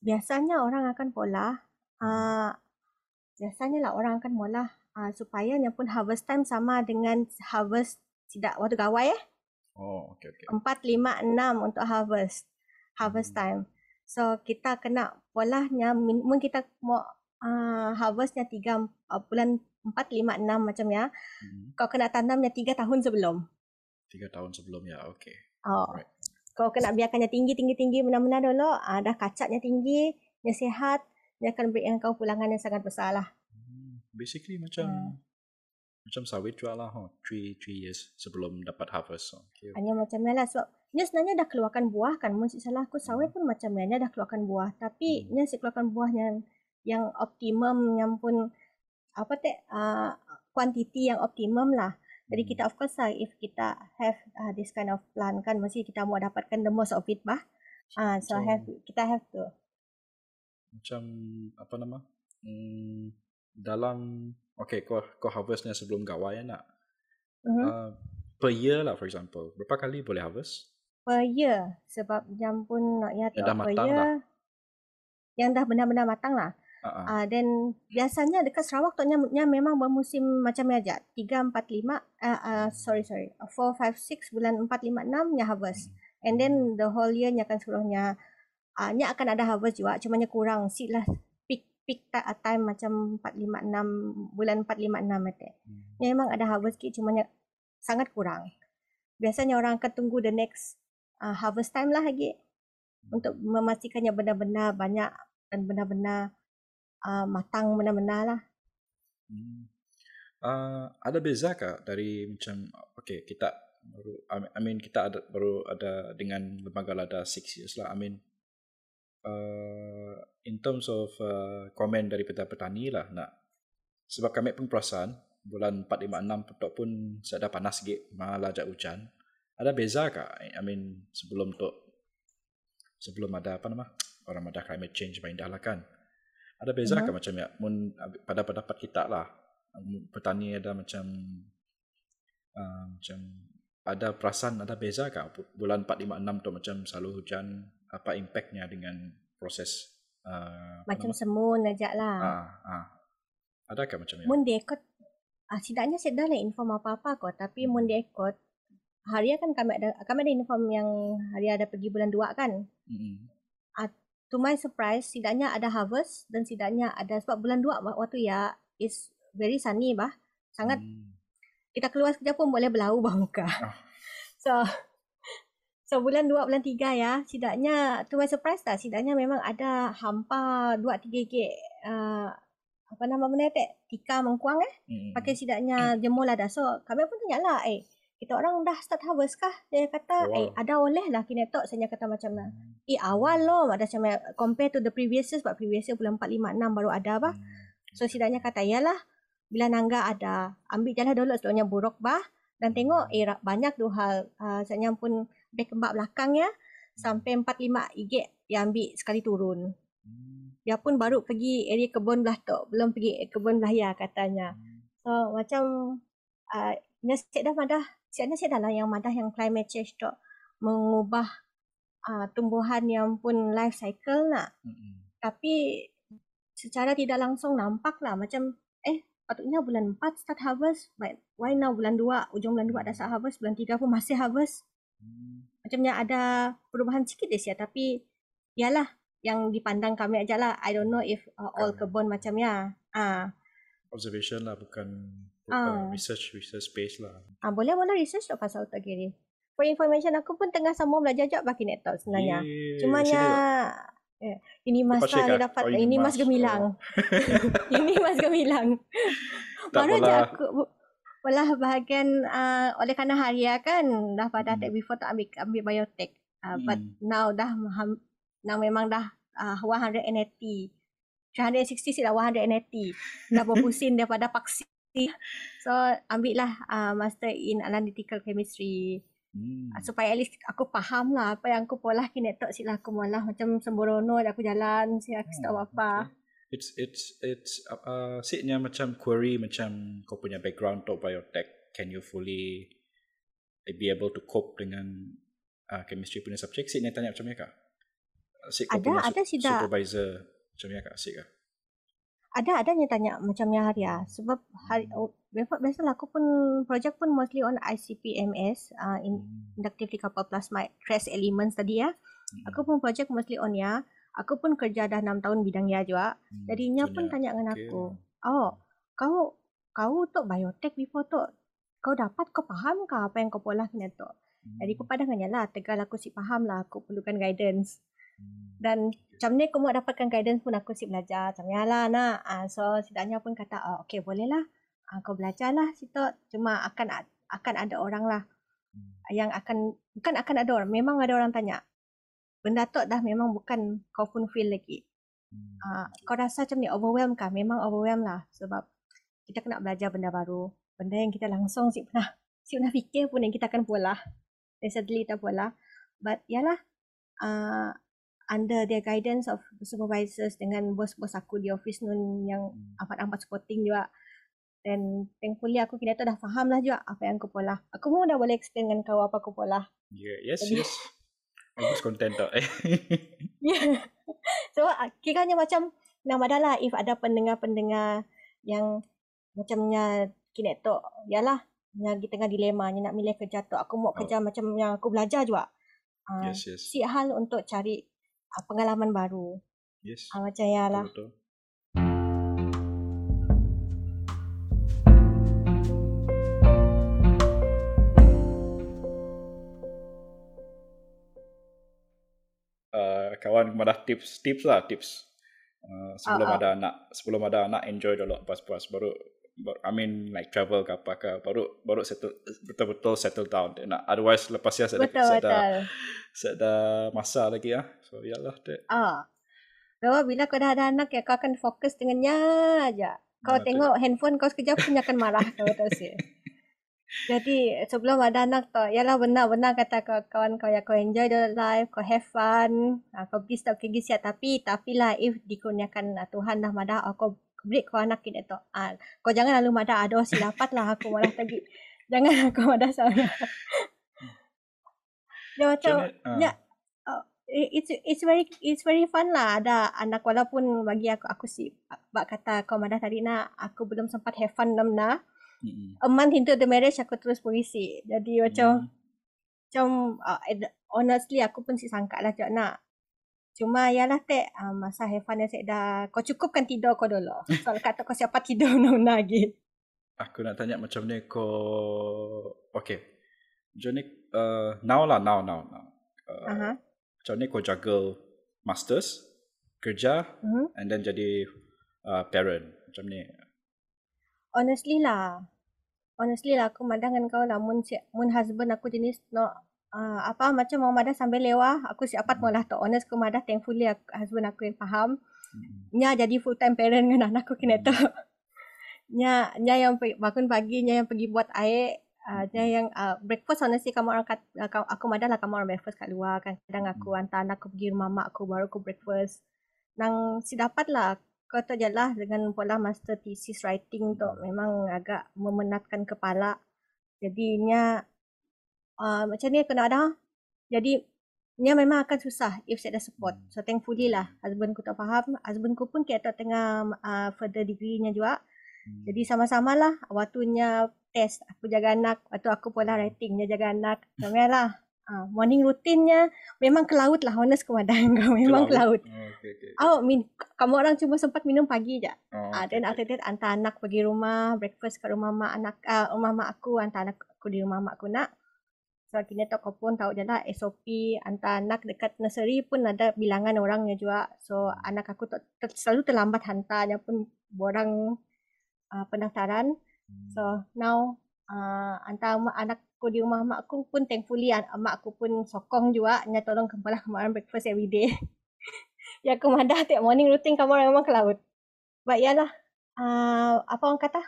Biasanya orang akan pola uh, biasanya lah orang akan mula uh, supaya yang pun harvest time sama dengan harvest tidak waktu gawai eh. Oh okey okey 4 5 6 untuk harvest harvest hmm. time. So kita kena polanya mungkin kita mau uh, harvestnya 3 uh, bulan empat, lima, enam macam ya. Hmm. Kau kena tanamnya tiga tahun sebelum. Tiga tahun sebelum ya, okey. Oh. Right. Kau kena biarkannya tinggi, tinggi, tinggi, benar-benar dulu. Ah, dah kacatnya tinggi, dia sihat, dia akan beri kau pulangan yang sangat besar lah. Hmm. Basically macam hmm. macam sawit jual lah, huh? three, three years sebelum dapat harvest. Okay. Hanya macam ni lah. Sebab dia sebenarnya dah keluarkan buah kan. Mesti salah aku sawit hmm. pun macam ni. Dia dah keluarkan buah. Tapi hmm. dia keluarkan buah yang, optimum, yang pun apa teh uh, quantity yang optimum lah. Jadi kita of course lah if kita have uh, this kind of plan kan mesti kita mau dapatkan the most of it bah. Ah uh, so macam, have kita have to. Macam apa nama? Hmm, dalam okay kau kau harvestnya sebelum gawai ya nak. Uh-huh. Uh, per year lah for example. Berapa kali boleh harvest? Per year sebab jam pun nak ya per year. Lah. Yang dah benar-benar matang lah. Uh-huh. Uh, dan biasanya dekat Sarawak tu nya memang bermusim macam ni aja. 3 4 5 uh, uh, sorry sorry. 4 5 6 bulan 4 5 6 nya harvest. And then the whole year nya akan seluruhnya uh, nya akan ada harvest juga cuma nya kurang lah peak peak time macam 4 5 6 bulan 4 5 6 mate. Hmm. memang ada harvest ki cuma nya sangat kurang. Biasanya orang akan tunggu the next uh, harvest time lah lagi untuk memastikannya benar-benar banyak dan benar-benar uh, matang benar-benar lah. Hmm. Uh, ada beza kah dari macam okay kita baru I mean kita ada baru ada dengan lembaga lada six years lah I mean uh, in terms of uh, komen dari petani-petani lah nak sebab kami pun perasan bulan 4, 5, 6 petok pun saya dah panas sikit malah ajak hujan ada beza kah I mean sebelum tu sebelum ada apa nama orang ada climate change main dah lah kan ada beza uh-huh. ke macam ya? Mun pada pendapat kita lah. Petani ada macam uh, macam ada perasan ada beza ke? Bulan 4 5 6 tu macam selalu hujan apa impactnya dengan proses uh, macam semun aja lah. Ah, ah. ada ke macam ya? Mun dekot ah setidaknya saya dah lah inform apa-apa kok tapi mun hmm. dekot hari kan kami ada kami ada inform yang hari ada pergi bulan 2 kan? Hmm to my surprise sidaknya ada harvest dan sidaknya ada sebab bulan 2 waktu ya is very sunny bah sangat hmm. kita keluar sekejap pun boleh belau bah muka oh. so So bulan 2, bulan 3 ya, setidaknya tu my surprise lah. Setidaknya memang ada hampa 2-3 gig uh, apa nama benda tu? Tika mengkuang eh. Hmm. Pakai setidaknya jemur lah dah. So kami pun tanya lah eh kita orang dah start harvest kah? Dia kata awal. eh ada oleh lah kini tok saya kata macam mana. Hmm. Eh awal loh ada macam compare to the previous years sebab previous year bulan 4, 5, 6 baru ada bah. Hmm. So setidaknya kata iyalah bila nangga ada ambil jalan dulu sebelumnya buruk bah dan tengok eh banyak tu hal uh, saya pun back kembak belakang ya sampai 4 5 IG yang ambil sekali turun. Hmm. Dia pun baru pergi area kebun belah tu, belum pergi kebun belah ya katanya. Hmm. So macam uh, Nasihat dah madah, siapnya saya adalah yang madah yang climate change tu mengubah uh, tumbuhan yang pun life cycle nak. Mm-hmm. Tapi secara tidak langsung nampak lah macam eh patutnya bulan 4 start harvest but why now bulan 2 ujung bulan 2 ada start harvest bulan 3 pun masih harvest. Hmm. Macamnya ada perubahan sikit dia tapi ialah yang dipandang kami aja lah. I don't know if uh, all kebun macamnya. Ah. Observation lah bukan uh, research research space lah. Ah uh, boleh boleh research tak pasal otak kiri. For information aku pun tengah sama belajar juga bagi network sebenarnya. Cuma nya Yeah. Ini mas lah dapat. Oh, ini, mas, mas gemilang. Oh. ini mas gemilang. Baru je aku Walah bahagian uh, oleh kerana haria kan dah pada hmm. take before tak ambil ambil biotek. Uh, hmm. But now dah now memang dah uh, 180. 360 sih dah 180. Dah berpusing daripada vaksin. So ambil lah uh, master in analytical chemistry. Hmm. Uh, supaya at least aku faham lah apa yang aku pola kini tak sila aku malah macam sembrono aku jalan si aku tahu oh, apa. Okay. It's it's it's uh, uh sitnya macam query macam kau punya background to biotech can you fully be able to cope dengan uh, chemistry punya subjek sitnya tanya macam ni kah? Sik ada ada su- supervisor macam ni kah? Sik kah? Ada ada yang tanya macamnya Haria. Sebab hari oh, biasalah aku pun projek pun mostly on ICP-MS uh, in hmm. inductively coupled plasma trace elements tadi ya. Hmm. aku pun projek mostly on ya. Aku pun kerja dah 6 tahun bidang ya juga. Hmm. jadinya pun tanya dengan aku oh kau kau tu biotech before tu kau dapat kau faham ke apa yang kau pola kena tu jadi aku pada lah tegal aku si faham lah aku perlukan guidance dan macam ni aku mau dapatkan guidance pun aku si belajar. Macam ya lah nak. Uh, so setidaknya pun kata oh, okay boleh lah. Uh, kau belajar lah situ. Cuma akan akan ada orang lah. Hmm. Yang akan, bukan akan ada orang. Memang ada orang tanya. Benda tu dah memang bukan kau pun feel lagi. Uh, kau rasa macam ni overwhelm kah? Memang overwhelm lah. Sebab kita kena belajar benda baru. Benda yang kita langsung si pernah, si pernah fikir pun yang kita akan pula. Recently tak pula. But yalah. Uh, under their guidance of the supervisors dengan bos-bos aku di office nun yang hmm. amat-amat supporting juga. Dan thankfully aku kira tu dah faham lah juga apa yang aku pola. Aku pun dah boleh explain dengan kau apa aku pola. Yeah, yes, Jadi, yes. Bagus content tak yeah. So kiranya macam nama dah lah if ada pendengar-pendengar yang macamnya kini tu. Yalah, lagi tengah dilema ni nak milih kerja tu. Aku mau kerja oh. macam yang aku belajar juga. Uh, yes, yes. Si hal untuk cari uh, pengalaman baru. Yes. Uh, macam ya lah. Betul. Uh, kawan madah tips tips lah tips uh, sebelum uh, uh. ada anak sebelum ada anak enjoy dulu pas-pas baru I mean like travel ke apa ke baru baru settle betul-betul settle down. Nak otherwise lepas ya saya betul, ada saya ada masa lagi ya so yalah dek. Ah. Kalau bila kau dah ada anak ya kau akan fokus dengannya aja. Kau nah, tengok dek. handphone kau sekejap pun akan marah kau terus ya jadi sebelum ada anak tu, yalah benar-benar kata kau kawan kau ya kau enjoy the life, kau have fun, kau pergi stop pergi siap. Tapi tapi lah if dikurniakan Tuhan dah madah, kau break kau anak kita tu. Ah, kau jangan lalu mada ada si dapat lah aku malah tadi. jangan aku mada saya. Dia macam ya it's it's very it's very fun lah ada anak walaupun bagi aku aku si bak kata kau mada tadi nak aku belum sempat have fun nam na. Mm-hmm. A month into the marriage aku terus polisi. Jadi macam mm-hmm. macam uh, honestly aku pun si sangka lah cak nak Cuma yalah teh uh, masa have fun saya dah kau cukupkan tidur kau dulu. Kalau kata kau siapa tidur nak lagi. Aku nak tanya macam ni kau okay. Jonik uh, now lah now now now. uh, Aha. macam ni kau juggle masters, kerja, Mhm. and then jadi uh, parent. Macam ni. Honestly lah. Honestly lah aku madang dengan kau lah mun mun husband aku jenis no uh, apa macam mau madah sambil lewah aku siapat Hmm. malah to honest aku madah thankfully aku, husband aku yang faham. Hmm. nya jadi full time parent dengan anak aku kena to nya nya yang bangun pagi nya yang pergi buat air uh, nya yang uh, breakfast honestly kamu orang kat, uh, aku madah lah kamu orang breakfast kat luar kan. Kadang aku hantar anak aku pergi rumah mak aku baru aku breakfast. Nang si dapat lah. Kau tu je lah dengan pola master thesis writing tu memang agak memenatkan kepala. Jadinya uh, macam ni aku nak ada. Jadi nya memang akan susah if saya ada support. So thankfully lah husband ku tak faham. Husband ku pun kira tengah uh, further degree nya juga. Hmm. jadi sama-sama lah. Waktunya test aku jaga anak. Waktu aku pola writing dia jaga anak. Macam lah. Uh, morning rutinnya memang ke laut lah. Honest kemadang kau? Memang ke laut. Oh, okay, okay. Oh, min kamu orang cuma sempat minum pagi je. Oh, Ah, okay, then after that hantar anak pergi rumah, breakfast kat rumah mak anak uh, rumah mak aku, hantar anak aku di rumah mak aku nak. So kini tak kau pun tahu je lah SOP hantar anak dekat nursery pun ada bilangan orangnya juga. So anak aku tak ter, selalu terlambat hantarnya pun borang uh, pendaftaran. So now uh, hantar mak anakku di rumah mak aku pun thankfully an- mak aku pun sokong juga nya tolong kembali kemarin breakfast every day. ya aku madah tiap morning routine kamu orang memang ke laut. But yalah uh, apa orang kata?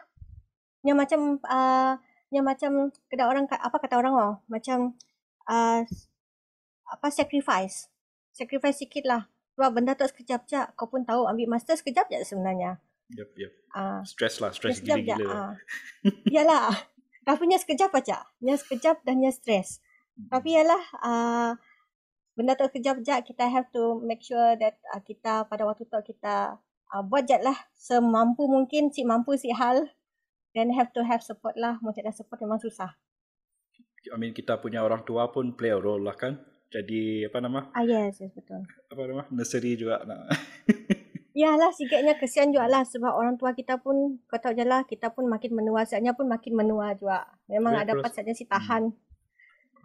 Nya macam uh, nya macam kena orang apa kata orang oh macam uh, apa sacrifice. Sacrifice sikit lah. Sebab benda tu sekejap je. Kau pun tahu ambil master sekejap je sebenarnya. Yep, yep. Ah, Stress lah, stress je. gila-gila. Ah. Yalah. Tapi nya sekejap aja. Nya sekejap dan nya stres. Tapi yalah uh, benda tu sekejap je kita have to make sure that uh, kita pada waktu tu kita uh, buat je lah semampu mungkin si mampu si hal then have to have support lah. Tak ada support memang susah. I mean kita punya orang tua pun play a role lah kan. Jadi apa nama? Ah yes, yes betul. Apa nama? Nursery juga nak. Yalah sikitnya kesian juga lah sebab orang tua kita pun kau tahu je lah kita pun makin menua saatnya pun makin menua juga. Memang ada pas saatnya si tahan.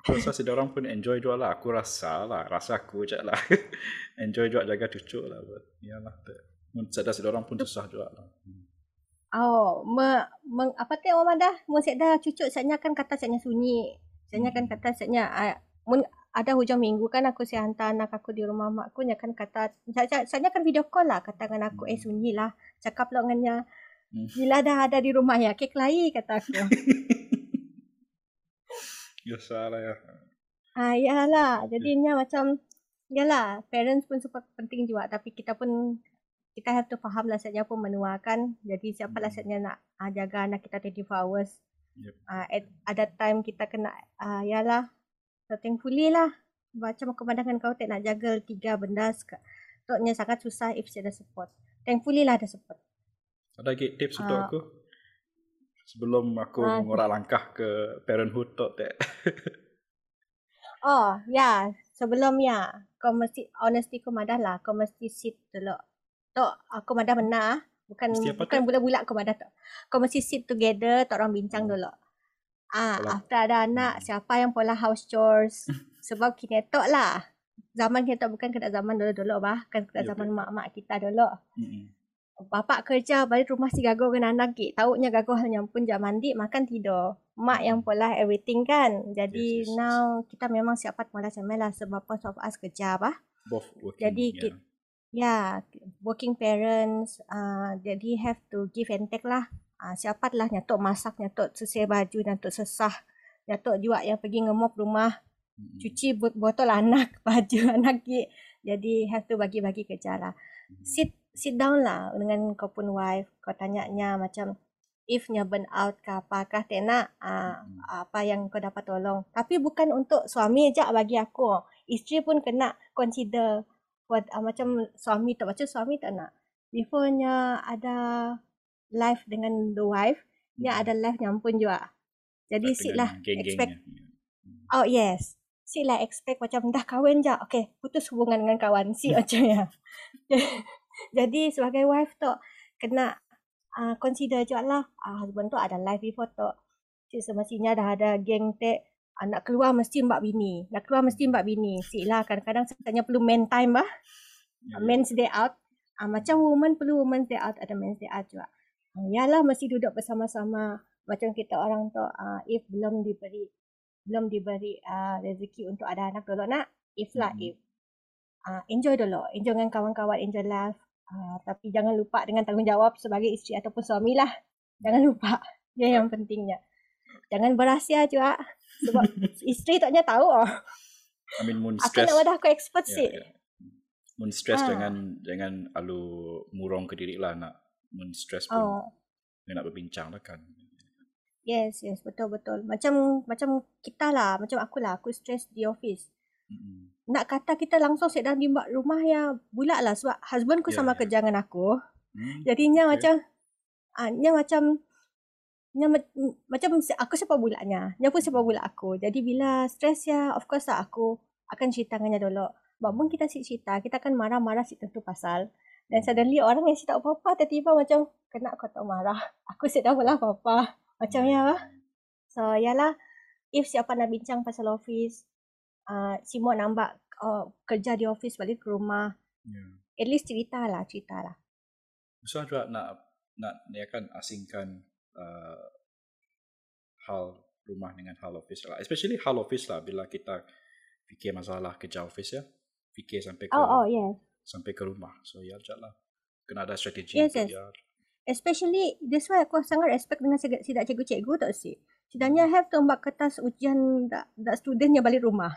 Aku rasa si orang pun enjoy juga lah. Aku rasa lah. Rasa aku je lah. enjoy juga jaga cucu lah. But, yalah. Mun sedar si orang pun susah juga lah. Oh, me, meng, apa tu orang madah? Mun siap dah cucuk saatnya kan kata saatnya sunyi. Saatnya kan kata saatnya uh, mun ada hujung minggu kan aku siap hantar anak aku di rumah mak aku nya kan kata sa- saatnya kan video call lah kata dengan aku eh sunyi lah. Cakap lah dengannya Hmm. bila dah ada di rumah ya kek lain kata aku. Biasa lah ya. ah yalah, jadinya macam yalah parents pun super penting juga tapi kita pun kita have to faham lah saatnya pun menuakan. Jadi siapa lah Hmm. saatnya nak uh, jaga anak kita 24 hours. Yep. uh, at ada time kita kena uh, yalah so thankfully lah macam aku pandangan kau tak nak jaga tiga benda Toknya sangat susah if ada support thankfully lah ada support Ada lagi tips untuk Ah. aku? Sebelum aku Ah. mengorak langkah ke parenthood tu tak. oh ya sebelumnya kau mesti honesty kau madah lah kau mesti sit dulu Tok aku madah bukan Mesti apa bukan tu? bulat-bulat kau madah tu kau mesti sit together tok orang bincang dulu ah Kalau- after ada anak siapa yang pola house chores sebab kini tok lah zaman kita bukan kena zaman dulu-dulu bah kan kena Yup, zaman mak-mak kita dulu Mm-mm. Bapak kerja balik rumah si gagal dengan anak ki. Taunya gagal hanya pun jam mandi makan tidur. Mak yang pola everything kan. Jadi Yes, yes, yes. now kita memang siapa mula macam lah sebab both of us kerja apa. Both working. Jadi yeah. kit- Ya, working parents uh, jadi have to give and take lah. Uh, siapa lah nyatok masak, nyatok sisir baju, nyatok sesah. Nyatok juga yang pergi ngemop rumah, Mm-mm. cuci bot- botol anak, baju anak. Jadi have to bagi-bagi kerja lah sit sit down lah dengan kau pun wife kau tanya-nya macam if nya burn out ke apakah tak nak uh, Mm. apa yang kau dapat tolong tapi bukan untuk suami je bagi aku isteri pun kena consider uh, macam suami tak macam suami tak nak before nya ada life dengan the wife nya Mm. ada life nyampun juga jadi sit lah expect Yeah. Oh yes. Si lah expect macam dah kahwin je. Okay, putus hubungan dengan kawan. Si macam ya. Jadi sebagai wife tu kena uh, consider je lah. Uh, husband tu ada life before tu. Si semestinya dah ada geng te Ah, nak keluar mesti mbak bini. Nak keluar mesti mbak bini. Si lah kadang-kadang sebenarnya perlu man time bah. Ya, Yeah. Men's day out. Ah, macam woman perlu women's day out ada men's day out juga. Ah, yalah mesti duduk bersama-sama. Macam kita orang tu ah, if belum diberi belum diberi ah, rezeki untuk ada anak dulu nak if lah Mhm. if. Ah, enjoy dulu. Enjoy dengan kawan-kawan, enjoy life. Ah, tapi jangan lupa dengan tanggungjawab sebagai isteri ataupun suami lah. Jangan lupa. Dia yang pentingnya. Jangan berahsia juga. Sebab isteri taknya tahu. Oh. I mean, Aku stress. nak wadah aku expert Ya, sih. ya. Mun stress Ah. jangan jangan alu murong ke diri lah nak mun stress pun Oh. nak berbincang lah kan. Yes, yes, betul betul. Macam macam kita lah, macam aku lah, aku stress di office. Mm-mm. Nak kata kita langsung sit down di rumah ya bulat lah sebab husband ku Ya, sama ya. kerja dengan aku. Hmm. Jadinya Okay. macam ah nya macam ma- macam aku siapa bulatnya. Nya pun siapa bulat aku. Jadi bila stress ya, of course lah aku akan cerita dengannya dulu. Walaupun kita si cerita, kita akan marah-marah si tentu pasal. Dan suddenly orang yang si tak apa-apa tiba-tiba macam kena kau tak marah. Aku si tak lah apa-apa. Macam ya lah. So yalah if siapa nak bincang pasal office, uh, si mau nampak uh, kerja di office balik ke rumah, Ya. at least cerita lah, cerita lah. Susah juga nak nak ni kan asingkan uh, hal rumah dengan hal office lah. Especially hal office lah bila kita fikir masalah kerja office ya. Fikir sampai ke Oh, oh, yes. sampai ke rumah. So ya je lah. Kena ada strategi Yes, yes. ya. Especially, that's why aku sangat respect dengan sidak, cikgu-cikgu tak sih. Sidaknya have to kertas ujian dak, dak studentnya balik rumah.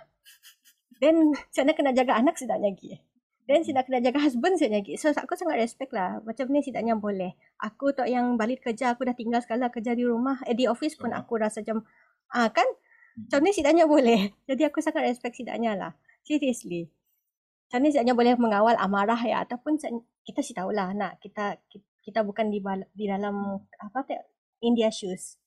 Then, sana kena jaga anak sidaknya lagi. Then, sidak kena jaga husband sidaknya lagi. So, aku sangat respect lah. Macam ni sidaknya boleh. Aku tak yang balik kerja, aku dah tinggal sekali kerja di rumah. Eh, di office pun aku rasa macam, ah kan? Macam ni sidaknya boleh. Jadi, aku sangat respect sidaknya lah. Seriously. Macam ni sidaknya boleh mengawal amarah ya. Ataupun kita sih tahulah nak kita kita bukan di di dalam apa tu in their shoes.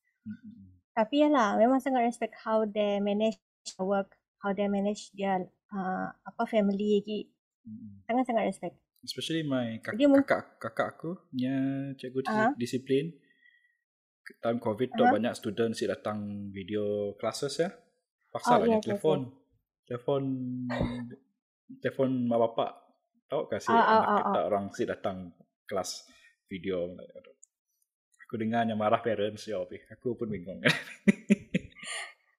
Tapi yalah memang sangat respect how they manage work, how they manage their uh, apa family lagi. Mm-mm. Sangat-sangat respect. Especially my kak, Dia kakak kakak aku nya cikgu Ah. disiplin. Time COVID tu Ah. banyak student si datang video classes ya. Paksa Oh, lah yes, telefon. Telefon telefon mak bapak. Tahu kasih Ah, ah, anak ah, kita orang si datang kelas video. Aku dengar yang marah parents ya, aku pun bingung.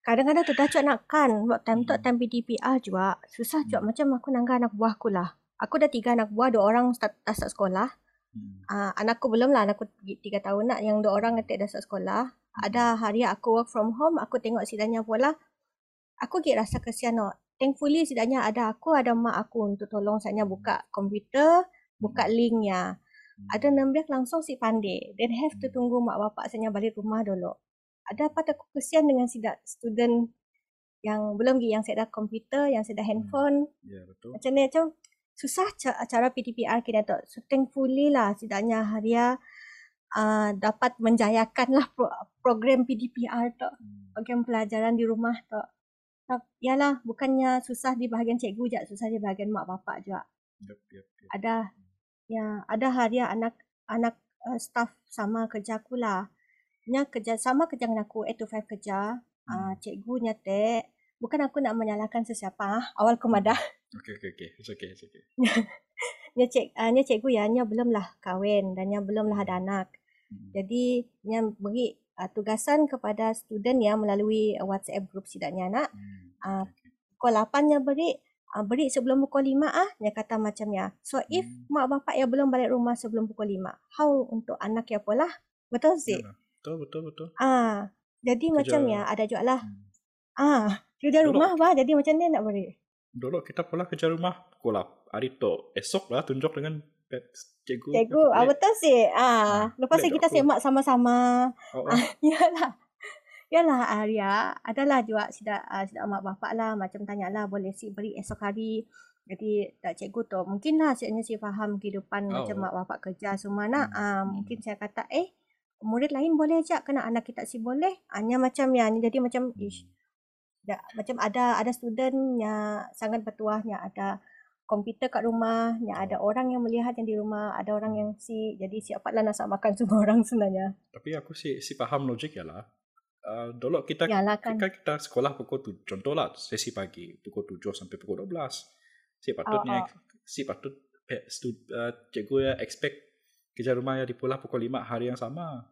Kadang-kadang tu dah cak nak kan buat time tu Hmm. time PDPR juga. Susah cak Hmm. macam aku nangga anak buah aku lah. Aku dah tiga anak buah, dua orang start, dah start sekolah. Hmm. Uh, anakku belum lah, anakku tiga- tiga tahun nak. Yang dua orang nanti dah start sekolah. Ada hari aku work from home, aku tengok sidanya pula. Aku git rasa kesian no. Thankfully sidanya ada aku, ada mak aku untuk tolong saya buka komputer, buka linknya. Ada nembek langsung si pandai. Then have to tunggu mak bapak saya balik rumah dulu. Ada apa aku kesian dengan sidak student yang belum lagi yang saya ada komputer, yang saya ada handphone. Ya betul. Macam ni macam susah ca- cara PDPR kita tu. So thankfully lah setidaknya Haria uh, dapat menjayakan lah pro- program PDPR tu. Hmm. Program pelajaran di rumah tu. Tak- Yalah, bukannya susah di bahagian cikgu je, susah di bahagian mak bapak juga. Yep, yep, yep. Ada ya ada Haria anak anak uh, staff sama kerja aku lah. Nya kerja sama kerja dengan aku 8 to 5 kerja. Uh, Hmm. cikgu nyate bukan aku nak menyalahkan sesiapa ah. awal kemadah Okay, okay, okay. It's okay, it's okay. nya cik uh, nya cikgu ya nya belum lah kahwin dan nya belum lah ada anak. Hmm. Jadi nya beri uh, tugasan kepada student ya melalui uh, WhatsApp group sidaknya nak. Hmm. Ah, okay. Pukul 8 nya beri uh, beri sebelum pukul 5 ah nya kata macam ya. So if Hmm. mak bapak ya belum balik rumah sebelum pukul 5, how untuk anak ya pula? Betul sih. Yalah. Betul, betul, betul. Ah, jadi Kerja- macam ya ada juga lah. Hmm. Ah, kerja Dulu- rumah bah jadi macam ni nak beri. Dulu kita pula kerja rumah pukul hari tu esok lah tunjuk dengan cikgu. Cikgu, ah betul sih. Ah, lepas pelik tu tu kita semak sama-sama. Oh, oh. Ah, yalah. Yalah Arya, adalah juga sidak uh, sidak mak bapak lah macam tanya lah boleh si beri esok hari. Jadi tak cikgu tu mungkin lah siapnya si faham kehidupan Oh. macam mak bapak kerja semua nak. Hmm. Ah, Hmm. mungkin saya kata eh murid lain boleh je kena anak kita si boleh. Hanya macam ya jadi macam ish da, macam ada ada student yang sangat bertuahnya ada komputer kat rumah, yang ada orang yang melihat yang di rumah, ada orang yang si jadi siapa lah nak makan semua orang sebenarnya. Tapi aku sih si paham logik ya lah. uh, dulu kita Yalah kan. kan kita sekolah pukul tu contoh lah sesi pagi pukul 7 sampai pukul 12 si patutnya Oh, si patut eh, stu, uh, cikgu ya expect kerja rumah ya dipulah pukul 5 hari yang sama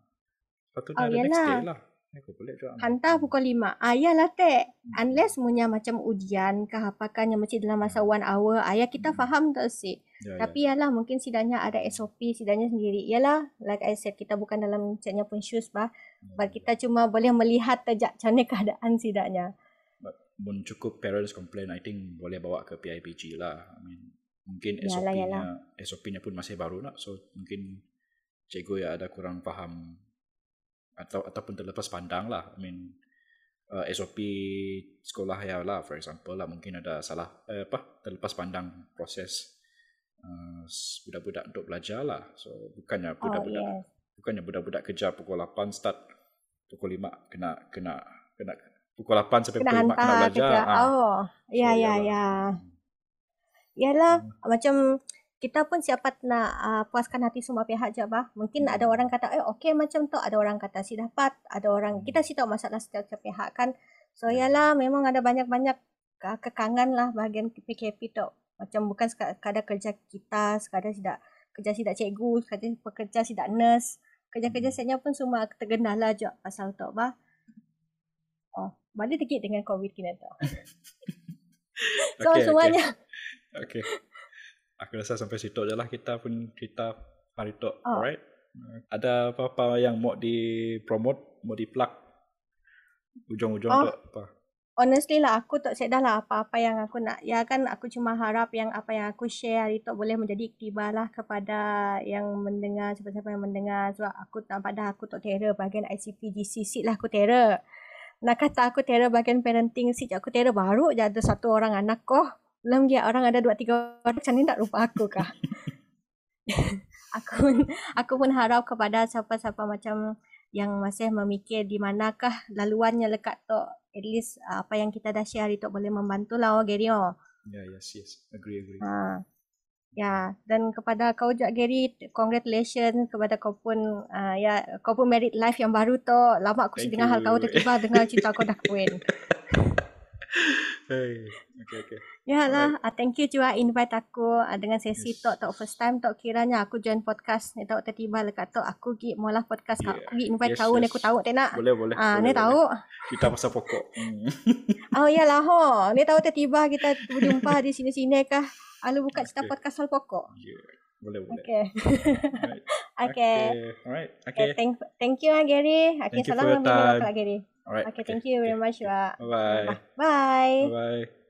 patutnya Oh, ada next yalah. day lah aku boleh juga Hantar pukul 5. Ah, yalah teh. Unless punya macam ujian ke apakan yang mesti dalam masa one hour. Ayah kita Hmm. faham tak sih. ya, Tapi yalah mungkin sidangnya ada SOP sidangnya sendiri. Yalah like I said kita bukan dalam caknya pun shoes bah. ya. But kita cuma boleh melihat tajak macam keadaan sidangnya. Mun cukup parents complain I think boleh bawa ke PIPG lah I mean, mungkin SOP-nya. SOP-nya pun masih baru nak so mungkin cikgu ya ada kurang faham atau ataupun terlepas pandang lah I mean uh, SOP sekolah ya lah for example lah mungkin ada salah eh, apa terlepas pandang proses uh, budak-budak untuk belajar lah so bukannya Oh budak-budak yes. bukannya budak-budak kerja pukul 8 start pukul 5 kena kena kena pukul 8 sampai Kena pukul 5 kena belajar kerja. Ah, Oh. Ya so, ya yalah. ya. Hmm. Yalah Hmm. macam kita pun siapa nak uh, puaskan hati semua pihak je bah. Mungkin ada orang kata eh okey macam tu, ada orang kata si dapat, ada orang Hmm. kita si tahu masalah setiap pihak kan. So Ya. yalah memang ada banyak-banyak uh, kekangan lah bahagian PKP tu. Macam bukan sekadar kerja kita, sekadar tidak kerja tidak cikgu, sekadar pekerja tidak nurse. Kerja-kerja Hmm. saya pun semua tergendala je pasal tu bah. Oh, balik sikit dengan COVID kini tu. So Okay, okay. semuanya Okay. Aku rasa sampai situ je lah kita pun cerita hari tu. Oh. Alright. Uh, Ada apa-apa yang mau di promote, mau di plug ujung-ujung Oh. tu apa? honestly lah aku tak sedar lah apa-apa yang aku nak ya kan aku cuma harap yang apa yang aku share hari tu boleh menjadi iktibar lah kepada yang mendengar siapa-siapa yang mendengar sebab aku tak pada aku tak terror bahagian ICP GCC lah aku terror nak kata aku terror bahagian parenting seat aku terror baru je ada satu orang anak kau belum dia orang ada dua tiga orang macam ni tak lupa aku kah aku aku pun harap kepada siapa-siapa macam yang masih memikir di manakah laluannya lekat tu at least uh, apa yang kita dah share hari tu boleh membantu lah oh Gary oh. Ya, yes, yes. Agree, agree. Ha. Ya, dan kepada kau juga Gary, congratulations kepada kau pun uh, ya kau pun married life yang baru tu. Lama aku Thank dengar hal kau tiba-tiba dengar cerita kau dah kahwin. Okay, okay. Ya lah, uh, thank you juga invite aku uh, dengan sesi Yes. talk talk first time talk kiranya aku join podcast ni tahu tiba-tiba lekat tu aku pergi mula podcast Yeah. aku pergi invite Yes, kau ni yes. aku tahu tak nak. Boleh, boleh. Ah, boleh, ni tahu. Kita pasal pokok. Oh iyalah ho. Ni tahu tiba-tiba kita berjumpa di sini-sini kah. Alu buka cerita Okay. podcast soal pokok. Yeah. Boleh, boleh. Okay. Alright. okay. Alright. Okay, Okay. thank thank you ah Gary. Okay, Thank you salam kau Gary. Alright. Okay, thank you very much Wak. Bye-bye. Bye. Bye-bye.